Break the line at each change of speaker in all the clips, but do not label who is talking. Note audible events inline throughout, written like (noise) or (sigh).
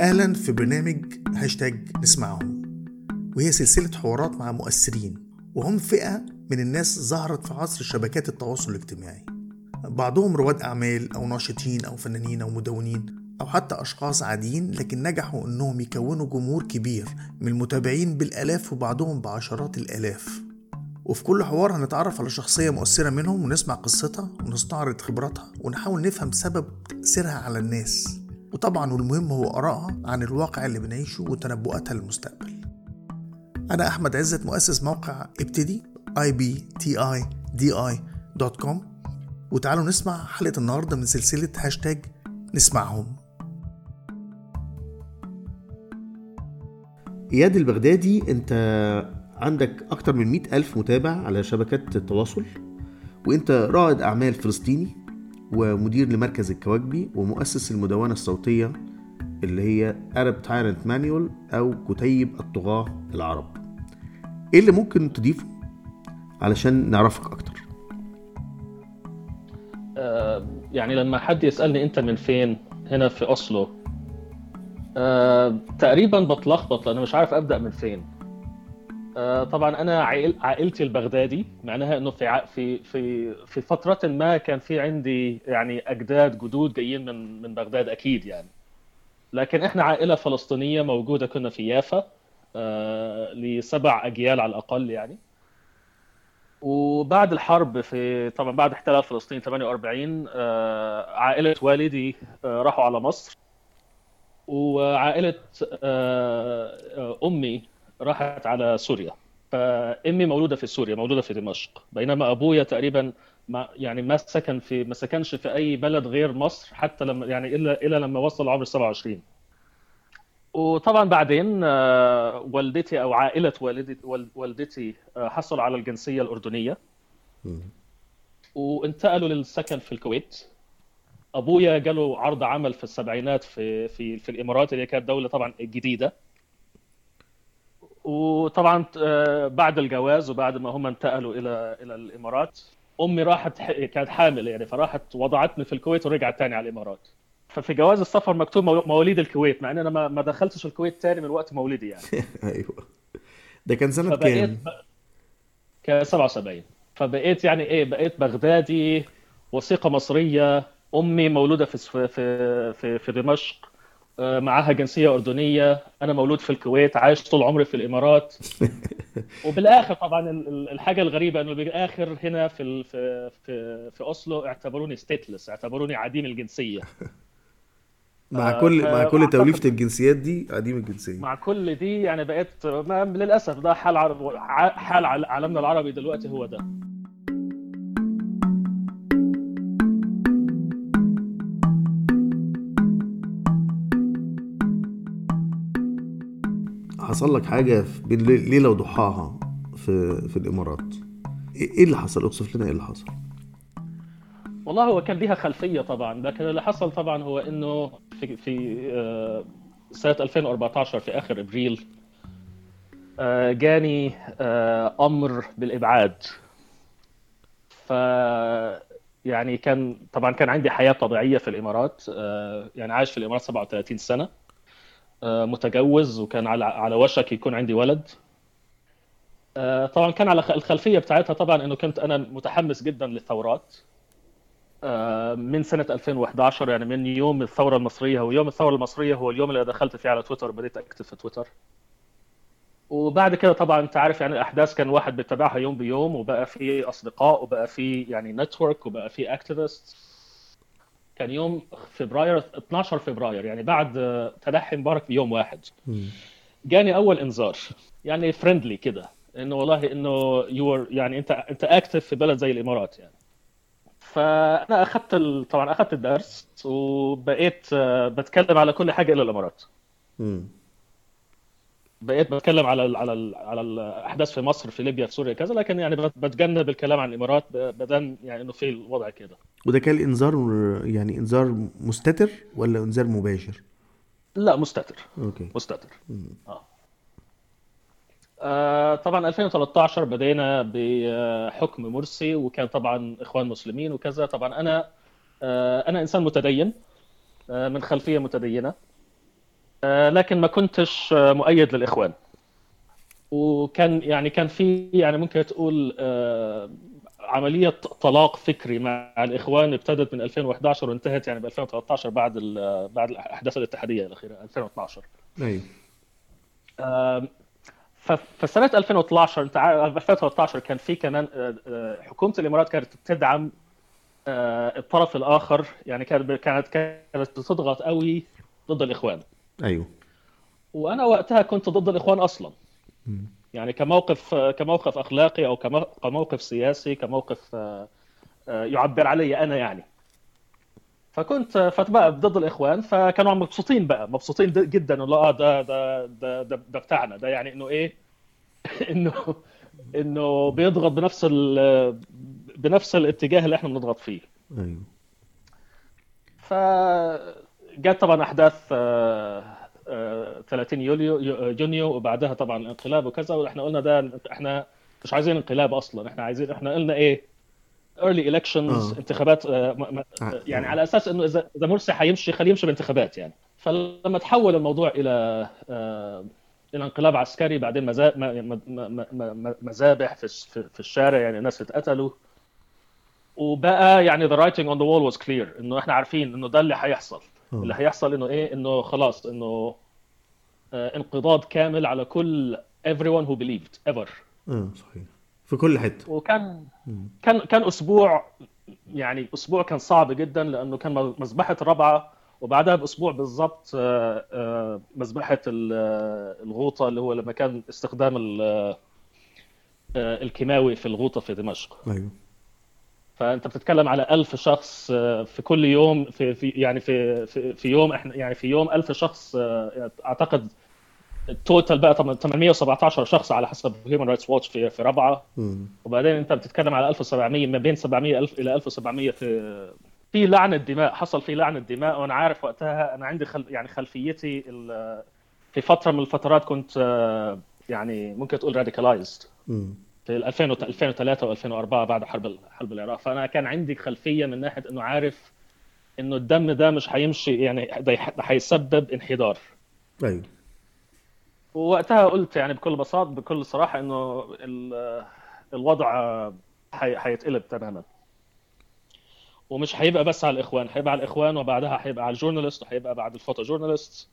أهلا في برنامج هاشتاج نسمعهم وهي سلسلة حوارات مع مؤثرين وهم فئة من الناس ظهرت في عصر شبكات التواصل الاجتماعي. بعضهم رواد أعمال أو ناشطين أو فنانين أو مدونين أو حتى أشخاص عاديين لكن نجحوا إنهم يكونوا جمهور كبير من المتابعين بالآلاف وبعضهم بعشرات الآلاف. وفي كل حوار هنتعرف على شخصية مؤثرة منهم ونسمع قصتها ونستعرض خبراتها ونحاول نفهم سبب تأثيرها على الناس. وطبعا والمهم هو آرائها عن الواقع اللي بنعيشه وتنبؤاتها للمستقبل. أنا أحمد عزت مؤسس موقع ابتدي ibtidi.com وتعالوا نسمع حلقة النهاردة من سلسلة هاشتاج نسمعهم. إياد البغدادي أنت عندك أكتر من مئة ألف متابع على شبكات التواصل وأنت رائد أعمال فلسطيني. ومدير لمركز الكواكبي ومؤسس المدونة الصوتية اللي هي Arab Tyrant Manual أو كتيب الطغاة العرب. إيه اللي ممكن تضيفه؟ علشان نعرفك أكتر.
آه، يعني لما حد يسألني أنت من فين؟ هنا في أوسلو. آه، تقريبا بتلخبط لأنه مش عارف أبدأ من فين. طبعا أنا عائل عائلتي البغدادي معناها إنه في في في في فترة ما كان في عندي يعني أجداد جدود جايين من من بغداد أكيد يعني. لكن إحنا عائلة فلسطينية موجودة كنا في يافا آه، لسبع أجيال على الأقل يعني. وبعد الحرب في طبعا بعد احتلال فلسطين 48 آه، عائلة والدي آه، راحوا على مصر. وعائلة آه، آه، أمي راحت على سوريا. فأمي مولودة في سوريا مولودة في دمشق. بينما أبويا تقريبا ما يعني ما سكن في ما سكنش في أي بلد غير مصر حتى لما يعني إلا إلا لما وصل عمر 27 وطبعا بعدين آه، والدتي أو عائلة والدتي وال- والدتي آه، حصلوا على الجنسية الأردنية. وانتقلوا للسكن في الكويت. أبويا جاله عرض عمل في السبعينات في في في الإمارات اللي كانت دولة طبعا جديدة. وطبعا آه، بعد الجواز وبعد ما هم انتقلوا إلى إلى الإمارات أمي راحت كانت حامل يعني فراحت وضعتني في الكويت ورجعت تاني على الإمارات. ففي جواز السفر مكتوب مو- مواليد الكويت مع إن أنا ما دخلتش الكويت تاني من وقت مولدي يعني. (laughs)
أيوه. ده كان
فبقيت
كام؟
ك 77 فبقيت يعني إيه بقيت بغدادي وثيقة مصرية أمي مولودة في في في في دمشق معاها جنسية أردنية. أنا مولود في الكويت عايش طول عمري في الإمارات. (laughs) وبالآخر طبعا ال- ال- الحاجة الغريبة إنه بالآخر هنا في في في في أوسلو اعتبروني stateless اعتبروني عديم الجنسية. (laughs)
مع
آه،
كل
ف-
مع كل توليفة الجنسيات دي عديم الجنسية.
مع كل دي يعني بقيت للأسف ده حال حال عالمنا العربي دلوقتي هو ده.
حصل لك حاجة في- بين لي- ليلة وضحاها في في الإمارات إيه إيه اللي حصل؟ أوصف لنا إيه اللي حصل؟
والله هو كان ليها خلفية طبعا لكن اللي حصل طبعا هو إنه في في آه، سنة 2014 في آخر إبريل آه، جاني آه، أمر بالإبعاد ف يعني كان طبعا كان عندي حياة طبيعية في الإمارات يعني عايش في الإمارات 37 سنة متجوز وكان على على وشك يكون عندي ولد. آه، طبعا كان على الخلفية بتاعتها طبعا إنه كنت أنا متحمس جدا للثورات. آه، من سنة 2011 يعني من يوم الثورة المصرية هو يوم الثورة المصرية هو اليوم اللي دخلت فيه على تويتر بديت أكتب في تويتر. وبعد كده طبعا أنت عارف يعني الأحداث كان واحد بيتابعها يوم بيوم وبقى في أصدقاء وبقى في يعني network وبقى في activists كان يوم فبراير 12 فبراير يعني بعد تنحي مبارك بيوم واحد. جاني أول إنذار يعني friendly كده إنه والله إنه you يعني أنت أنت active في بلد زي الإمارات يعني. فأنا أخذت ال... طبعا أخذت الدرس وبقيت آه، بتكلم على كل حاجة إلا
الإمارات.
بقيت بتكلم على ال على ال على الاحداث في مصر في ليبيا في سوريا كذا لكن يعني بت- بتجنب الكلام عن الإمارات بدل يعني إنه في الوضع كده.
وده كان إنذار يعني إنذار مستتر ولا إنذار مباشر؟
لا مستتر.
أوكي.
مستتر. آه. آه، طبعا 2013 بدينا بحكم مرسي وكان طبعا إخوان مسلمين وكذا. طبعا أنا آه، أنا إنسان متدين آه، من خلفية متدينة. لكن ما كنتش آه، مؤيد للإخوان. وكان يعني كان في يعني ممكن تقول آه، عملية طلاق فكري مع الإخوان ابتدت من 2011 وانتهت يعني ب 2013 بعد ال- بعد الأحداث الاتحادية الأخيرة 2012 أيوه. فسنة 2012 انت عارف 2013 كان في كمان آه، آه، حكومة الإمارات كانت تدعم آه، الطرف الآخر يعني كانت كانت كانت بتضغط قوي ضد الإخوان.
أيوه.
وأنا وقتها كنت ضد الإخوان أصلا. يعني كموقف كموقف أخلاقي أو كمو- كموقف سياسي كموقف آه، آه، يعبر علي أنا يعني. فكنت فبقى ضد الإخوان فكانوا مبسوطين بقى مبسوطين جدا إنه آه ده ده ده ده, ده بتاعنا. ده يعني إنه إيه؟ (laughs) إنه إنه بيضغط بنفس ال بنفس الاتجاه اللي إحنا بنضغط فيه.
أيوه.
فجت طبعا أحداث آه، آه، 30 يوليو يونيو وبعدها طبعا الانقلاب وكذا وإحنا قلنا ده إحنا مش عايزين انقلاب أصلا إحنا عايزين إحنا قلنا إيه early elections
آه.
انتخابات آه،
آه.
يعني على أساس إنه إذا إذا مرسي حيمشي خليه يمشي بانتخابات يعني فلما تحول الموضوع إلى آه، إلى انقلاب عسكري بعدين مذابح في الش- في في الشارع يعني ناس اتقتلوا وبقى يعني the writing on the wall was clear إنه إحنا عارفين إنه ده اللي هيحصل
آه.
اللي هيحصل إنه إيه؟ إنه خلاص إنه آه، انقضاض كامل على كل everyone who believed ever.
آه صحيح. في كل حتة.
وكان كان كان أسبوع يعني أسبوع كان صعب جدا لأنه كان مذبحة الرابعه وبعدها بأسبوع بالضبط آه، آه، مذبحة آه، الغوطة اللي هو لما كان استخدام ال- الكيماوي في الغوطة في دمشق.
أيوه.
فأنت بتتكلم على ألف شخص آه، في كل يوم في, في يعني في, في في يوم إحنا يعني في يوم ألف شخص آه، أعتقد ال total بقى طبعا 817 شخص على حسب Human Rights Watch في في
رابعة.
وبعدين أنت بتتكلم على 1700 ما بين 700 ألف إلى 1700 في في لعنه دماء حصل في لعنه دماء وأنا عارف وقتها أنا عندي خل... يعني خلفيتي ال... في فترة من الفترات كنت آه، يعني ممكن تقول راديكالايزد. في 2000 وت- 2003 و2004 بعد حرب حرب العراق. فأنا كان عندي خلفية من ناحية إنه عارف إنه الدم ده مش هيمشي يعني ده هيسبب انحدار.
أيوه.
ووقتها قلت يعني بكل بساطه بكل صراحة إنه ال- الوضع هي- هيتقلب تماما. ومش هيبقى بس على الإخوان هيبقى على الإخوان وبعدها هيبقى على ال journalists وهيبقى بعد ال photojournalists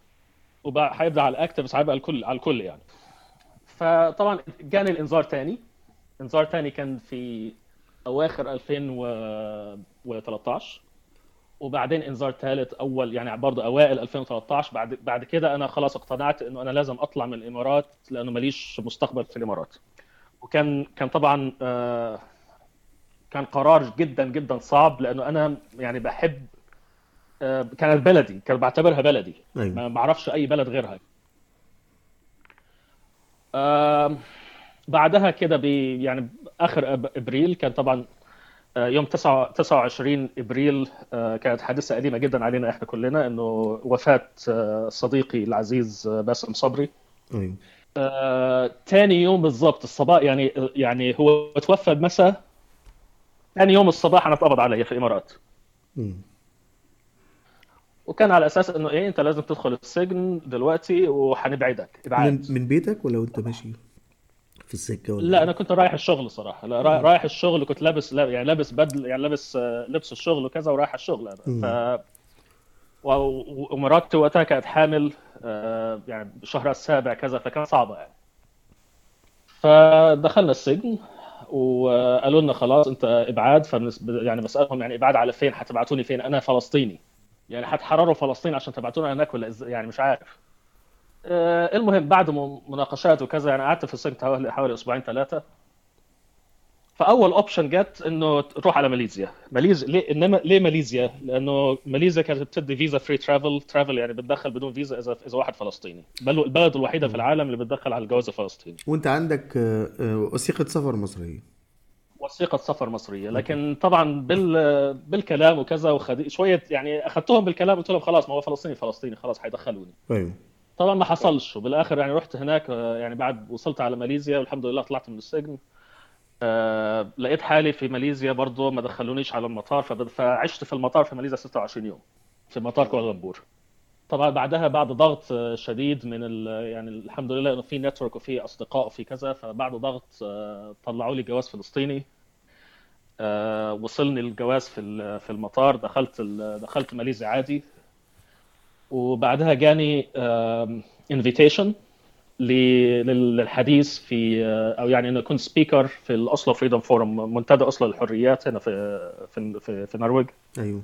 وهيبدا على ال activists هيبقى على الكل على الكل يعني. فطبعا جاني الإنذار تاني. انذار تاني كان في أواخر 2013 وبعدين انذار ثالث أول يعني برضه أوائل 2013 بعد بعد كده أنا خلاص اقتنعت إنه أنا لازم أطلع من الإمارات لأنه ماليش مستقبل في الإمارات. وكان كان طبعا آه، كان قرار جدا جدا صعب لأنه أنا يعني بحب آه، كانت بلدي كان بعتبرها بلدي.
أيوه.
ما أعرفش أي بلد غيرها. بعدها كده ب يعني آخر إبريل كان طبعا آه، يوم 9 29 إبريل آه، كانت حادثة قديمه جدا علينا إحنا كلنا إنه وفاة آه، صديقي العزيز باسم صبري.
أيوه.
آه، تاني يوم بالضبط الصباح يعني يعني هو توفى المساء ثاني يوم الصباح أنا اتقبض علي في
الإمارات.
وكان على أساس إنه إيه أنت لازم تدخل السجن دلوقتي وهنبعدك
من,
ابعاد
من بيتك ولا وأنت ماشي؟ في السكة ولا
لا أنا كنت رايح الشغل صراحة. لا رايح, الشغل كنت لابس لا يعني لابس بدل يعني لابس آه، لبس الشغل وكذا ورايح الشغل
مم.
ف ومراتي وقتها كانت حامل آه، يعني شهرها السابع كذا فكان صعبه يعني. فدخلنا السجن وقالوا لنا خلاص أنت إبعاد فبنس... يعني بسألهم يعني إبعاد على فين؟ هتبعتوني فين؟ أنا فلسطيني. يعني هتحرروا فلسطين عشان تبعتونا هناك ولا. يعني مش عارف. المهم بعد مناقشات وكذا يعني قعدت في السجن حوالي حوالي أسبوعين ثلاثة. فأول option جت إنه تروح على ماليزيا. ماليزيا ليه انما ليه ماليزيا؟ لأنه ماليزيا كانت بتدي visa free travel travel يعني بتدخل بدون فيزا اذا إذا واحد فلسطيني. بل البلد الوحيدة في العالم اللي بتدخل على الجواز الفلسطيني
وأنت عندك آه، آه، وثيقة سفر مصرية.
وثيقة سفر مصرية. لكن طبعا بال بالكلام وكذا وخد شوية يعني أخذتهم بالكلام قلت لهم خلاص ما هو فلسطيني فلسطيني خلاص حيدخلوني.
أيوه.
طبعا ما حصلش. وبالآخر يعني رحت هناك آه، يعني بعد وصلت على ماليزيا والحمد لله طلعت من السجن. آه، لقيت حالي في ماليزيا برضه ما دخلونيش على المطار فعشت في المطار في ماليزيا 26 يوم في مطار كوالالمبور. طبعا بعدها بعد ضغط آه، شديد من ال... يعني الحمد لله إنه في network وفي أصدقاء وفي كذا فبعد ضغط طلعوا لي جواز فلسطيني. وصلني الجواز في في المطار. دخلت ال... دخلت ماليزيا عادي. وبعدها جاني invitation للحديث في آه، أو يعني إنه كنت speaker في ال Oslo Freedom Forum منتدى اوسلو للحريات هنا في في في, في النرويج
أيوه.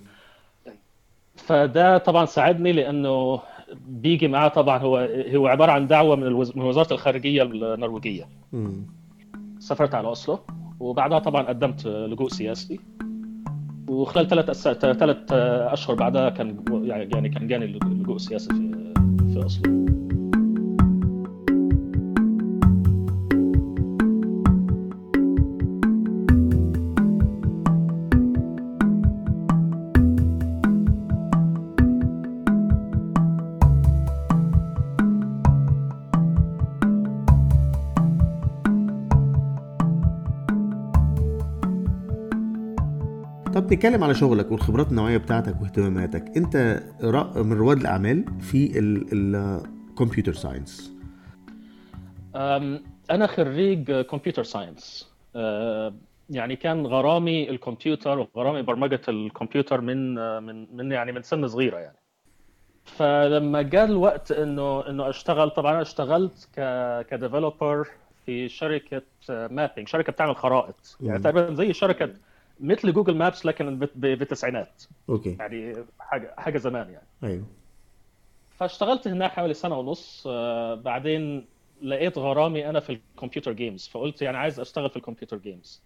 فده طبعا ساعدني لأنه بيجي معاه طبعا هو هو عبارة عن دعوة من الوز... من وزارة الخارجية
النرويجية.
سافرت على اوسلو وبعدها طبعا قدمت لجوء سياسي. وخلال ثلاث أس... ثلاث أشهر بعدها كان يعني كان جاني اللجوء السياسي في في اوسلو
نتكلم على شغلك والخبرات النوعية بتاعتك واهتماماتك انت من رواد الأعمال في ال computer
science أنا خريج computer science يعني كان غرامي الكمبيوتر وغرامي برمجة الكمبيوتر من من من يعني من سن صغيرة يعني. فلما جاء الوقت إنه إنه أشتغل طبعا أنا اشتغلت ك ك developer في شركة mapping شركة بتعمل خرائط. يعني. تقريبا زي شركة مثل جوجل Maps لكن بالتسعينات
okay.
يعني حاجة حاجة زمان يعني.
أيوه.
فاشتغلت هناك حوالي سنة ونص آه، بعدين لقيت غرامي أنا في ال computer games فقلت يعني عايز أشتغل في ال computer
games.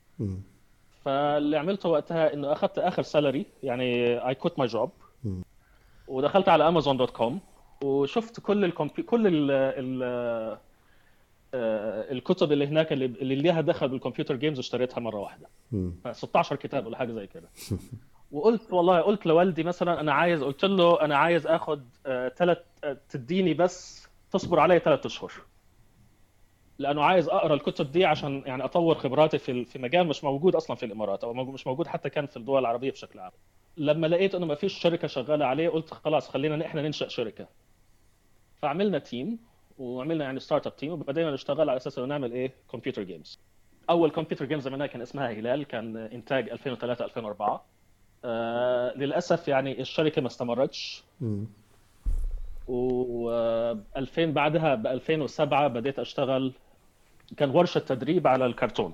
فاللي عملته وقتها إنه اخذت آخر salary يعني I quit my
job.
ودخلت على امازون dot com وشفت كل الكمبي... كل ال... ال... آه، الكتب اللي هناك اللي اللي ليها دخل بالكمبيوتر جيمز اشتريتها مرة واحدة.
مم.
16 كتاب ولا حاجة زي كده. (laughs) وقلت والله قلت لوالدي مثلا أنا عايز قلت له أنا عايز آخد ثلاث تديني بس تصبر علي ثلاث أشهر. لأنه عايز أقرأ الكتب دي عشان يعني أطور خبراتي في في مجال مش موجود أصلا في الإمارات أو مش موجود حتى كان في الدول العربية بشكل عام. لما لقيت إنه ما فيش شركة شغالة عليه قلت خلاص خلينا إحنا ننشأ شركة. فعملنا team. وعملنا يعني startup team وبدينا نشتغل على أساس إنه نعمل إيه؟ computer games أول computer games عملناها كان اسمها هلال كان إنتاج 2003 2004 آه للأسف يعني الشركة ما استمرتش.
مم.
و2000 بعدها ب 2007 بديت أشتغل. كان ورشة تدريب على الكرتون.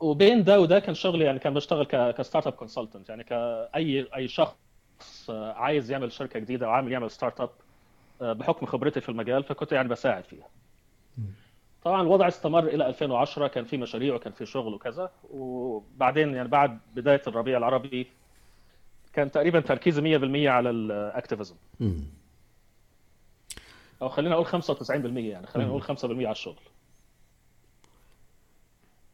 وبين ده وده كان شغلي يعني كان بشتغل ك startup consultant يعني كأي أي شخص آه، عايز يعمل شركة جديدة أو عامل يعمل startup آه، بحكم خبرتي في المجال فكنت يعني بساعد فيها. طبعا الوضع استمر إلى 2010 كان في مشاريع وكان في شغل وكذا وبعدين يعني بعد بداية الربيع العربي كان تقريبا تركيزي 100% على ال
activism.
أو خلينا نقول 95% يعني خلينا نقول 5% على الشغل.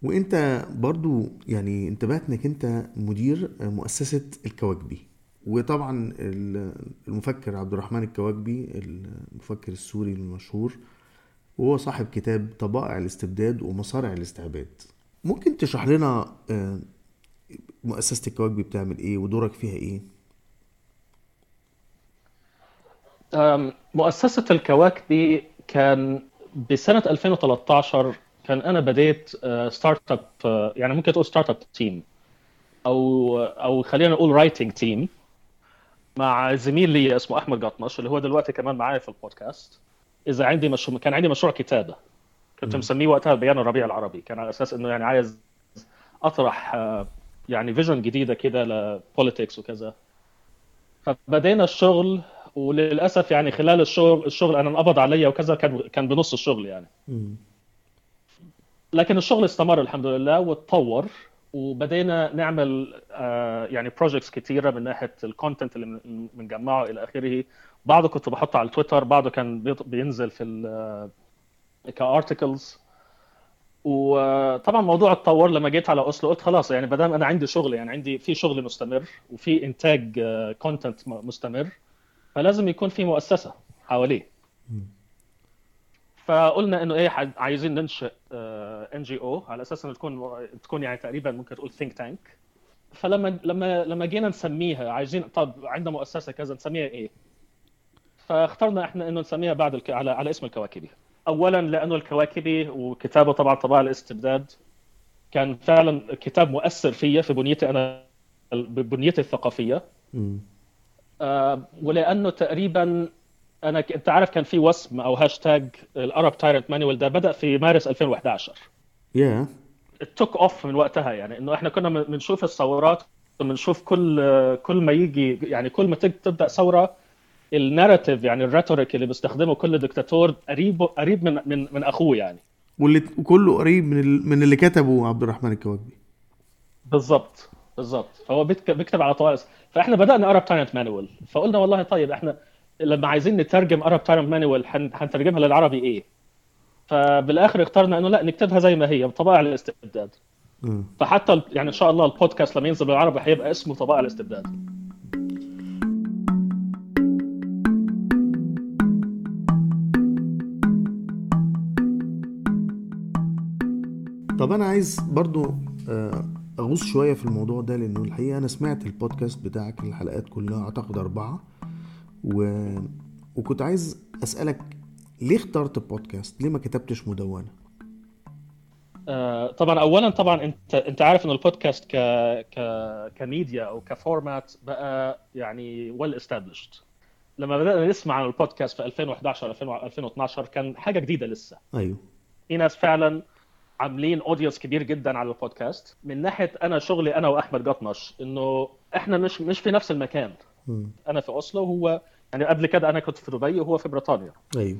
وإنت برضو يعني انتبهت إنك إنت مدير مؤسسة الكواكبي وطبعا ال- المفكر عبد الرحمن الكواكبي المفكر السوري المشهور وهو صاحب كتاب طبائع الاستبداد ومصارع الاستعباد. ممكن تشرح لنا آه، مؤسسة الكواكبي بتعمل إيه ودورك فيها
إيه؟ مؤسسة الكواكبي كان بسنة 2013 كان أنا بديت آه، startup آه، يعني ممكن تقول startup team أو أو خلينا نقول writing team مع زميل لي اسمه أحمد قطمش اللي هو دلوقتي كمان معايا في البودكاست. إذا عندي مشروع كان عندي مشروع كتابة. كنت مسميه وقتها بيان الربيع العربي. كان على أساس إنه يعني عايز أطرح آه، يعني vision جديدة كده ل politics وكذا. فبدينا الشغل وللأسف يعني خلال الشغل الشغل أنا اتقبض عليا وكذا كان كان بنص الشغل يعني. لكن الشغل استمر الحمد لله واتطور. وبدينا نعمل آه، يعني projects كتيرة من ناحية ال content اللي بنجمعه إلى آخره. بعضه كنت بحطه على التويتر بعضه كان بينزل في ال articles وطبعا الموضوع اتطور. لما جيت على أوسلو قلت خلاص يعني ما دام أنا عندي شغل يعني عندي في شغل مستمر وفي إنتاج content مستمر فلازم يكون في مؤسسة حواليه. فقلنا إنه إيه حد- عايزين ننشئ ان جي أو على أساس إنه تكون تكون يعني تقريبا ممكن تقول ثينك تانك فلما لما لما جينا نسميها عايزين طب عندنا مؤسسة كذا نسميها إيه؟ فاخترنا إحنا إنه نسميها بعد الك... على على اسم الكواكبي. اولا لأنه الكواكبي وكتابه طبعا طباع الاستبداد كان فعلا كتاب مؤثر فيا في بنيتي أنا بنيتي
الثقافية.
آه، ولأنه تقريبا أنا ك- أنت عارف كان في وسم أو hashtag ال Arab Tyrant Manual ده بدأ في مارس 2011
يا
ال talk of من وقتها يعني إنه إحنا كنا من- بنشوف الثورات بنشوف كل كل ما يجي يعني كل ما تج- تبدأ ثورة ال narrative يعني ال rhetoric اللي بيستخدمه كل دكتاتور قريب قريب من من من أخوه يعني.
واللي كله قريب من ال... من اللي كتبه عبد الرحمن الكواكبي
بالظبط بالظبط فهو بيك- بيكتب على طبائع فإحنا بدأنا Arab Tyrant Manual فقلنا والله طيب إحنا لما عايزين نترجم Arab Tyrant Manual هنترجمها للعربي إيه؟ فبالآخر اخترنا إنه لأ نكتبها زي ما هي بطبائع الاستبداد. فحتى يعني إن شاء الله البودكاست لما ينزل بالعربي هيبقى اسمه طبائع الاستبداد.
طب أنا عايز برضو آه، أغوص شوية في الموضوع ده لأنه الحقيقة أنا سمعت البودكاست بتاعك الحلقات كلها أعتقد أربعة. و... وكنت عايز أسألك ليه اخترت بودكاست ليه ما كتبتش مدونة؟
آه، طبعا اولا طبعا أنت أنت عارف إن البودكاست ك ك كميديا أو كفورمات بقى يعني ويل استابلشد لما بدأنا نسمع عن البودكاست في 2011 2012 كان حاجة جديدة لسه.
أيوه.
في ناس فعلا عاملين audience كبير جدا على البودكاست. من ناحية أنا شغلي أنا وأحمد قطمش إنه إحنا مش مش في نفس المكان. أنا في أوسلو وهو يعني قبل كده أنا كنت في دبي وهو في بريطانيا.
أيوه.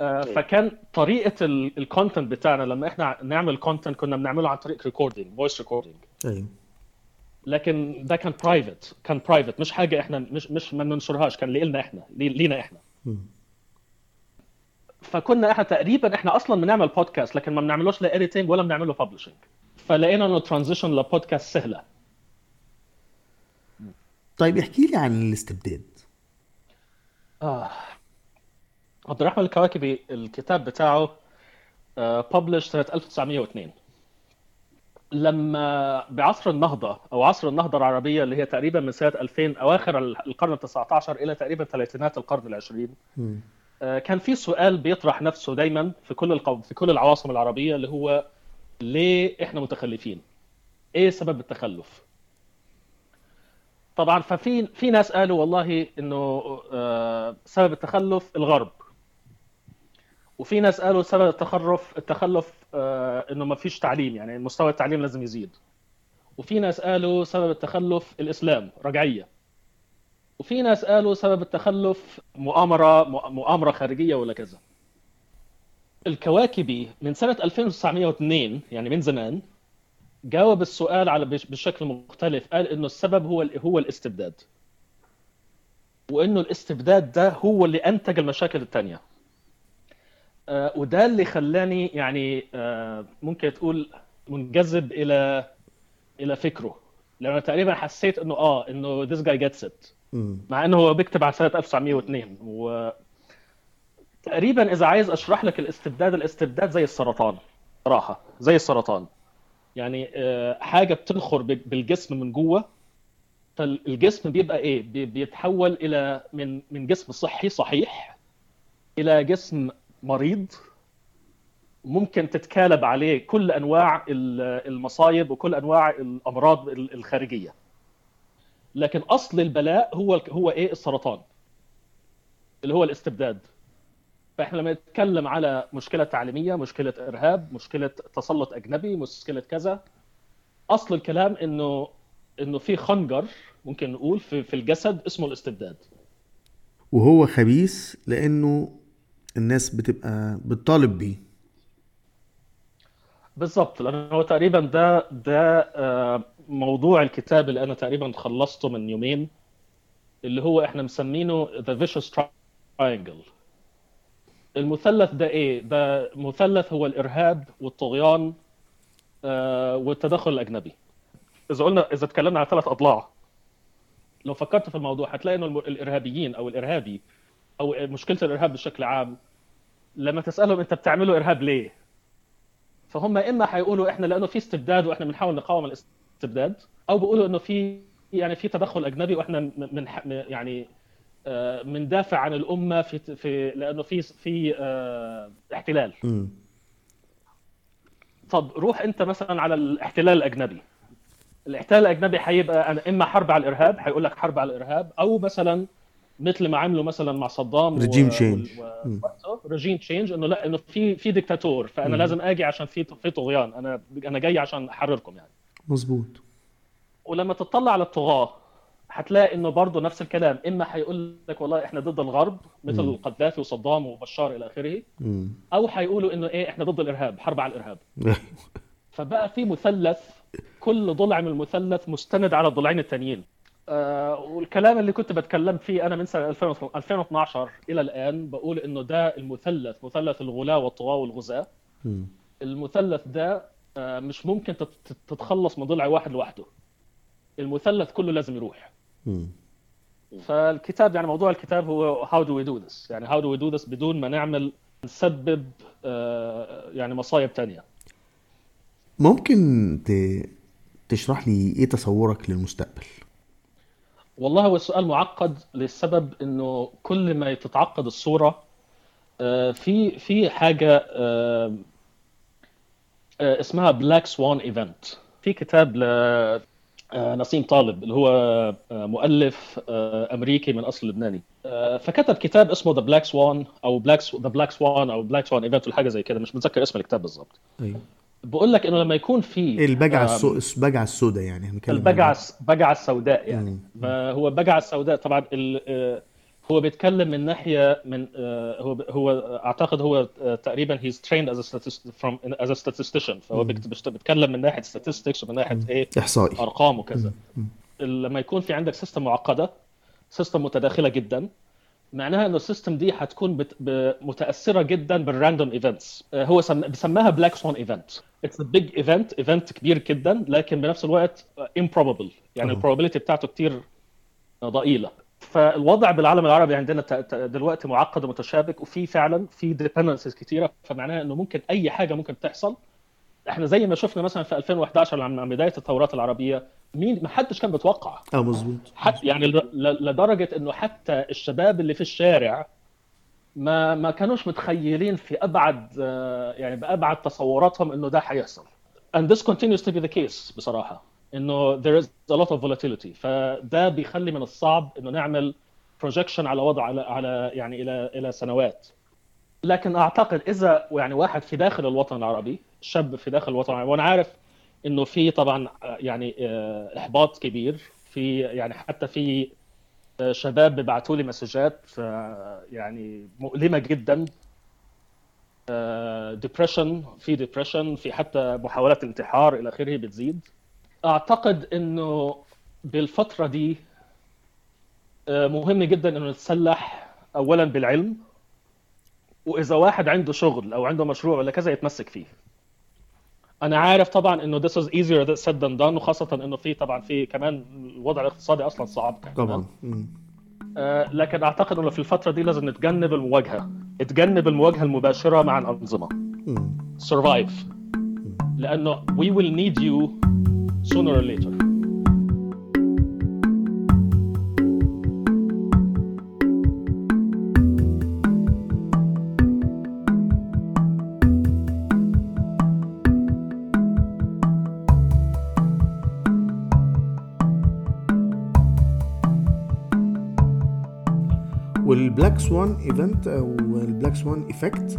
آه، فكان طريقة ال content بتاعنا لما إحنا نعمل content كنا بنعمله عن طريق recording voice recording
أيوه.
لكن ده كان private كان private مش حاجة إحنا مش مش ما بننشرهاش كان لنا إحنا لي- لينا إحنا.
مم.
فكنا إحنا تقريبا إحنا أصلا بنعمل بودكاست لكن ما بنعملوش لا editing ولا بنعمله publishing فلقينا إنه transition لبودكاست سهلة.
طيب احكي لي عن الاستبداد
آه. عبد الرحمن الكواكبي الكتاب بتاعه publish سنة 1902 لما بعصر النهضة أو عصر النهضة العربية اللي هي تقريبا من سنة 2000 أواخر القرن ال 19 إلى تقريبا ثلاثينات القرن العشرين. آه، كان في سؤال بيطرح نفسه دايما في كل القو... في كل العواصم العربية اللي هو ليه إحنا متخلفين؟ إيه سبب التخلف؟ طبعا ففي في ناس قالوا والله إنه آه، سبب التخلف الغرب. وفي ناس قالوا سبب التخرف التخلف آه، إنه ما فيش تعليم يعني مستوى التعليم لازم يزيد. وفي ناس قالوا سبب التخلف الإسلام رجعية. وفي ناس قالوا سبب التخلف مؤامرة مؤامرة خارجية ولا كذا. الكواكبي من سنة 2902 يعني من زمان جاوب السؤال على بش- بشكل مختلف قال إنه السبب هو هو الاستبداد. وإنه الاستبداد ده هو اللي أنتج المشاكل الثانية آه، وده اللي خلاني يعني آه، ممكن تقول منجذب إلى إلى فكره. لأنه تقريبا حسيت إنه آه إنه this guy gets it.
مم.
مع إنه هو بيكتب على سنة 1902 و تقريبا إذا عايز أشرح لك الاستبداد الاستبداد زي السرطان. صراحة زي السرطان. يعني آه، حاجة بتنخر بالجسم من جوه فالجسم بيبقى إيه؟ بي- بيتحول إلى من من جسم صحي صحيح إلى جسم مريض. ممكن تتكالب عليه كل أنواع ال- المصايب وكل أنواع الأمراض ال- الخارجية. لكن أصل البلاء هو هو إيه؟ السرطان اللي هو الاستبداد. فإحنا لما نتكلم على مشكلة تعليمية مشكلة إرهاب مشكلة تسلط أجنبي مشكلة كذا. أصل الكلام إنه إنه في خنجر ممكن نقول في في الجسد اسمه الاستبداد.
وهو خبيث لأنه الناس بتبقى بتطالب بيه.
بالضبط لأنه هو تقريبا ده ده آه، موضوع الكتاب اللي أنا تقريبا خلصته من يومين اللي هو إحنا مسمينه The Vicious Triangle. المثلث ده إيه؟ ده مثلث هو الإرهاب والطغيان آه، والتدخل الأجنبي إذا قلنا إذا اتكلمنا على ثلاث أضلاع لو فكرت في الموضوع هتلاقي إنه الإرهابيين أو الإرهابي أو مشكلة الإرهاب بشكل عام لما تسألهم أنت بتعملوا إرهاب ليه؟ فهم إما هيقولوا إحنا لأنه في استبداد وإحنا بنحاول نقاوم استبداد أو بيقولوا إنه في يعني في تدخل أجنبي وإحنا من يعني مندافع عن الأمة في في لأنه في في احتلال. م. طب روح أنت مثلا على الاحتلال الأجنبي. الاحتلال الأجنبي حيبقى إما حرب على الإرهاب حيقول لك حرب على الإرهاب أو مثلا مثل ما عملوا مثلا مع صدام
regime change
regime change إنه لا إنه في في ديكتاتور فأنا مم. لازم آجي عشان في في طغيان. أنا أنا جاي عشان أحرركم يعني.
مظبوط.
ولما تطلع على الطغاة هتلاقي إنه برضه نفس الكلام. إما هيقول لك والله إحنا ضد الغرب مثل القذافي وصدام وبشار إلى آخره. أو هيقولوا إنه إيه إحنا ضد الإرهاب حرب على الإرهاب. (laughs) فبقى في مثلث كل ضلع من المثلث مستند على الضلعين الثانيين آه والكلام اللي كنت بتكلم فيه أنا من سنة 2012 إلى الآن بقول إنه ده المثلث مثلث الغلاة والطغاة والغزاة. المثلث ده آه مش ممكن تتخلص من ضلع واحد لوحده. المثلث كله لازم يروح. فالكتاب يعني موضوع الكتاب هو how do we do this يعني how do we do this بدون ما نعمل نسبب آه يعني مصايب تانية.
ممكن تشرح لي إيه تصورك للمستقبل؟
والله هو السؤال معقد للسبب إنه كل ما تتعقد الصورة في في حاجة اسمها black swan event في كتاب لنسيم طالب اللي هو مؤلف أمريكي من أصل لبناني. فكتب كتاب اسمه The Black Swan أو black the Black Swan أو Black Swan event ولا حاجة زي كده مش متذكر اسم الكتاب بالظبط.
أيوه
بقول لك إنه لما يكون في
البجعة السو... البجعة السوداء يعني
البجعة البجعه السوداء يعني. فهو البجعه السوداء طبعا ال... هو بيتكلم من ناحية من هو هو أعتقد هو تقريبا he's trained as from as statistician فهو بيتكلم من ناحية statistics ومن ناحية إيه؟
إحصائي.
أرقام وكذا. لما يكون في عندك system معقدة system متداخلة جدا معناها إنه ال system دي حتكون بت... متأثرة جدا بال random events هو سم... بسماها black swan event it's big event event كبير جدا لكن بنفس الوقت improbable يعني ال probability بتاعته كتير ضئيلة. فالوضع بالعالم العربي عندنا دلوقتي معقد ومتشابك وفي فعلا في dependencies كتيرة. فمعناها إنه ممكن أي حاجة ممكن تحصل. إحنا زي ما شفنا مثلا في 2011 لما بداية الثورات العربية مين ما حدش كان بيتوقع.
آه مظبوط.
حتى يعني لدرجة إنه حتى الشباب اللي في الشارع ما ما كانوش متخيلين في أبعد يعني بأبعد تصوراتهم إنه ده حيحصل. And this continues to be the case بصراحة. إنه there is a lot of volatility. فده بيخلي من الصعب إنه نعمل projection على وضع على على يعني إلى إلى سنوات. لكن أعتقد إذا يعني واحد في داخل الوطن العربي شاب في داخل الوطن العربي وأنا عارف إنه في طبعا يعني إحباط كبير في يعني حتى في شباب بيبعتوا لي مسجات يعني مؤلمة جدا. depression في depression في حتى محاولات انتحار إلى آخره بتزيد. أعتقد إنه بالفترة دي مهم جدا إنه نتسلح اولا بالعلم وإذا واحد عنده شغل أو عنده مشروع ولا كذا يتمسك فيه. أنا عارف طبعا إنه this is easier said than done وخاصة إنه في طبعا في كمان الوضع الاقتصادي أصلا صعب. كمان.
طبعا
آه لكن أعتقد إنه في الفترة دي لازم نتجنب المواجهة. نتجنب المواجهة المباشرة مع الأنظمة. survive. لأنه we will need you sooner or later.
وال black swan event أو ال black swan effect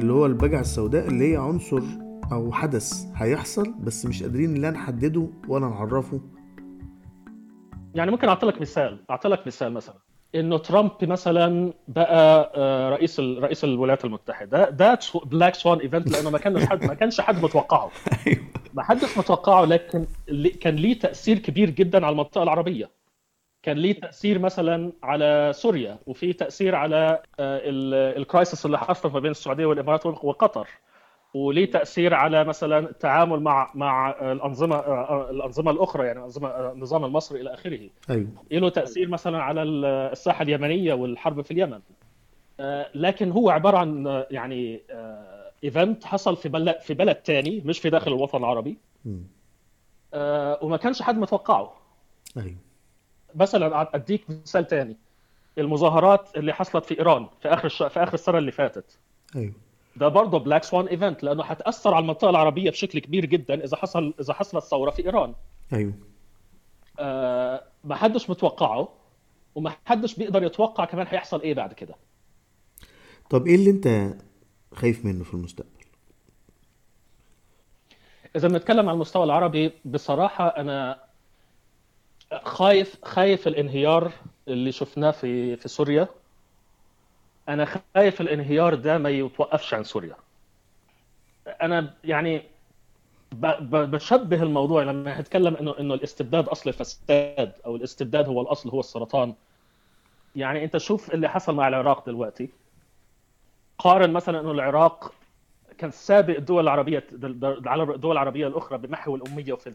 اللي هو البجعة السوداء اللي هي عنصر أو حدث هيحصل بس مش قادرين لا نحدده ولا نعرفه.
يعني ممكن أعطي لك مثال أعطي لك مثال مثلا. إنه ترامب مثلا بقى رئيس رئيس الولايات المتحدة. ده black swan event لأنه ما كانش حد ما كانش حد متوقعه. ما حدش متوقعه لكن كان ليه تأثير كبير جدا على المنطقة العربية. كان ليه تأثير مثلا على سوريا وفي تأثير على ال crisis اللي حصل ما بين السعودية والإمارات وقطر. وليه تأثير على مثلا التعامل مع مع الأنظمة الأنظمة الأخرى يعني انظمه النظام المصري إلى آخره؟
أيوه.
له تأثير مثلا على الساحة اليمنية والحرب في اليمن؟ لكن هو عبارة عن يعني إيفنت حصل في بلد في بلد ثاني مش في داخل الوطن العربي. آه، وما كانش حد متوقعه.
أيوه.
مثلا أديك مثال تاني. المظاهرات اللي حصلت في إيران في آخر الش... في آخر السنة اللي فاتت.
أيوه.
ده برضه black swan event لأنه حتاثر على المنطقة العربية بشكل كبير جدا إذا حصل إذا حصلت ثورة في إيران.
أيوه.
آه ما حدش متوقعه وما حدش بيقدر يتوقع كمان هيحصل إيه بعد كده.
طب إيه اللي أنت خايف منه في المستقبل؟
إذا بنتكلم على المستوى العربي بصراحة أنا خايف خايف الانهيار اللي شفناه في في سوريا. أنا خايف الانهيار ده ما يتوقفش عن سوريا. أنا يعني بشبه الموضوع لما هتكلم إنه إنه الاستبداد أصل الفساد أو الاستبداد هو الأصل هو السرطان. يعني أنت شوف اللي حصل مع العراق دلوقتي. قارن مثلا إنه العراق كان سابق الدول العربية الدول العربية الأخرى بمحو الأمية وفي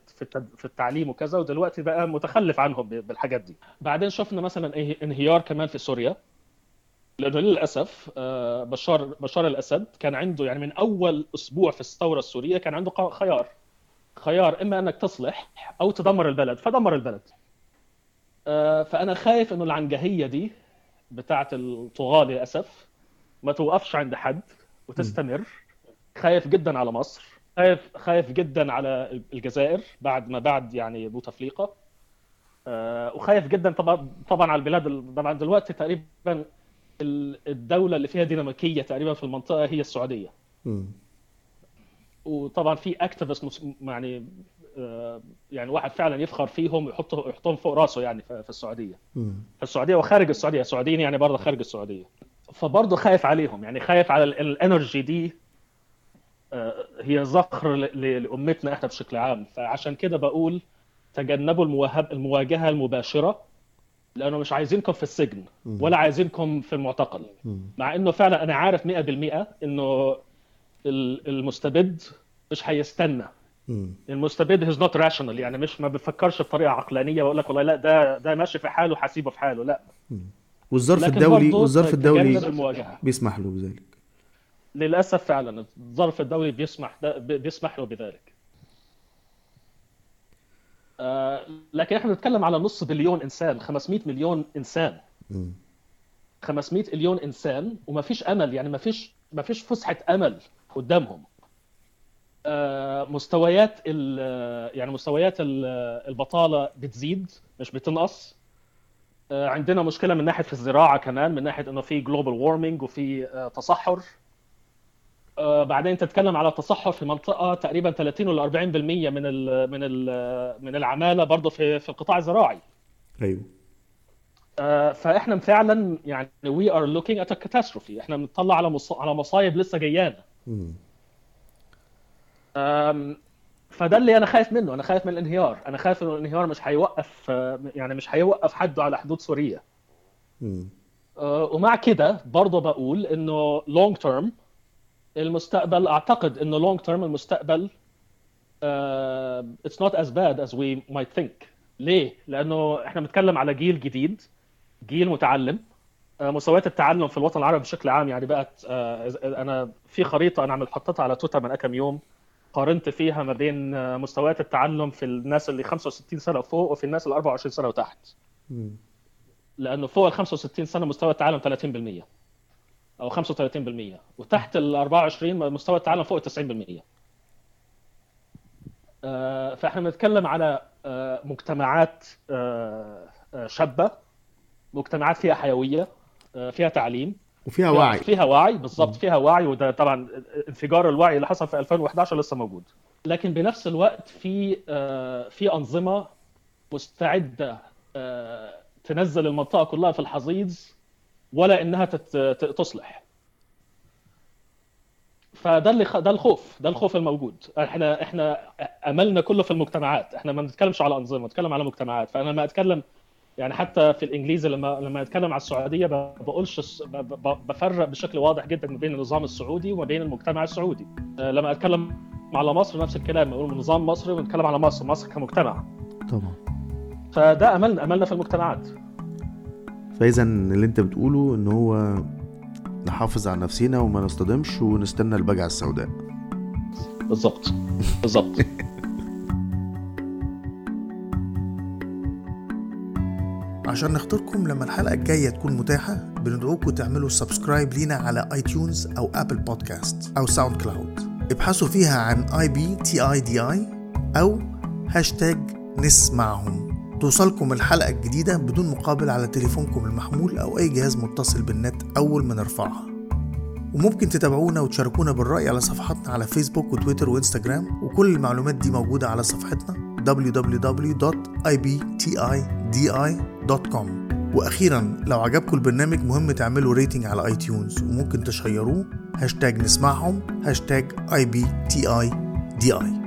في التعليم وكذا ودلوقتي بقى متخلف عنهم بالحاجات دي. بعدين شفنا مثلا انهيار كمان في سوريا. لأنه للأسف آه، بشار بشار الأسد كان عنده يعني من أول أسبوع في الثورة السورية كان عنده خيار خيار إما أنك تصلح أو تدمر البلد فدمر البلد. آه، فأنا خايف إنه العنجهية دي بتاعت الطغاة للأسف ما توقفش عند حد وتستمر. خايف جدا على مصر خايف خايف جدا على الجزائر بعد ما بعد يعني بوتفليقه آه، وخايف جدا طبعا طبعا على البلاد ال- طبعا دلوقتي تقريبا الدولة اللي فيها ديناميكية تقريبا في المنطقة هي
السعودية.
وطبعا في اكتيفست يعني آه، يعني واحد فعلا يفخر فيهم ويحطه يحطهم فوق راسه يعني في
السعودية.
في السعوديه وخارج السعودية سعوديين يعني برضه خارج السعودية. فبرضه خايف عليهم يعني خايف على ال- ال energy دي آه، هي ل- لأمتنا إحنا بشكل عام. فعشان كده بقول تجنبوا المواهب المواجهة المباشرة. لأنه مش عايزينكم في السجن ولا عايزينكم في المعتقل. مع إنه فعلا أنا عارف 100% إنه ال- المستبد مش هيستنى. المستبد he's not rational يعني مش ما بيفكرش بطريقة عقلانية ويقول لك والله لا ده ده ماشي في حاله حسيبه في حاله لا.
والظرف الدولي والظرف الدولي بيسمح له بذلك.
للأسف فعلا الظرف الدولي بيسمح بيسمح له بذلك. لكن إحنا بنتكلم على نص بليون إنسان 500 مليون إنسان.
مم.
500 مليون إنسان وما فيش أمل يعني ما فيش ما فيش فسحة أمل قدامهم. آه، مستويات ال- يعني مستويات ال- البطالة بتزيد مش بتنقص. آه، عندنا مشكلة من ناحية في الزراعة كمان من ناحية إنه في global warming وفي آه، تصحر. آه، بعدين تتكلم على تصحر في منطقة تقريبا 30 ولا 40% من ال من ال من العمالة برضه في في القطاع الزراعي.
أيوه.
آه، فإحنا فعلا يعني we are looking at catastrophe إحنا بنطلع على مص... على مصايب لسه جايانا. فده اللي أنا خايف منه. أنا خايف من الانهيار. أنا خايف إنه الانهيار مش هيوقف آه، يعني مش هيوقف حده على حدود سوريا.
مم.
آه، ومع كده برضه بقول إنه long term المستقبل أعتقد إنه long term المستقبل it's not as bad as we might think ليه؟ لأنه إحنا بنتكلم على جيل جديد جيل متعلم آه، مستويات التعلم في الوطن العربي بشكل عام يعني بقت آه، أنا في خريطة أنا عملت حطيتها على تويتر من كم يوم قارنت فيها ما بين آه، مستويات التعلم في الناس اللي 65 سنة وفوق وفي الناس اللي 24 سنة وتحت. لأنه فوق ال 65 سنة مستوى التعلم 30% أو 35% وتحت ال 24 مستوى التعلم فوق ال 90% آه، فإحنا بنتكلم على آه، مجتمعات آه، شابة مجتمعات فيها حيوية فيها تعليم
وفيها وعي.
فيها وعي بالضبط فيها وعي وده طبعا انفجار الوعي اللي حصل في 2011 لسه موجود. لكن بنفس الوقت في في أنظمة مستعدة تنزل المنطقة كلها في الحضيض ولا إنها تصلح. فده اللي خ... ده الخوف ده الخوف الموجود. إحنا إحنا أملنا كله في المجتمعات. إحنا ما بنتكلمش على أنظمة بنتكلم على مجتمعات. فأنا ما أتكلم يعني حتى في الإنجليزي لما لما أتكلم على السعودية ما بقولش بفرق بشكل واضح جدا ما بين النظام السعودي وما بين المجتمع السعودي. لما أتكلم على مصر نفس الكلام بقول نظام مصري ونتكلم على مصر مصر كمجتمع.
طبعا.
فده أملنا أملنا في المجتمعات.
فاذا اللي انت بتقوله ان هو نحافظ على نفسينا وما نصطدمش ونستنى البجعة السوداء.
بالظبط بالظبط (laughs)
عشان نخطركم لما الحلقة الجاية تكون متاحة بندعوكم تعملوا subscribe لينا على iTunes أو Apple Podcast أو SoundCloud ابحثوا فيها عن I B T I D I أو هاشتاج نسمعهم. توصلكم الحلقة الجديدة بدون مقابل على تليفونكم المحمول أو أي جهاز متصل بالنت أول ما نرفعها وممكن تتابعونا وتشاركونا بالرأي على صفحاتنا على فيسبوك وتويتر وإنستجرام وكل المعلومات دي موجودة على صفحتنا www.ibtidi.com وأخيرا لو عجبكم البرنامج مهم تعملوا rating على iTunes وممكن تشيروه. هاشتاج نسمعهم هاشتاج I B T D I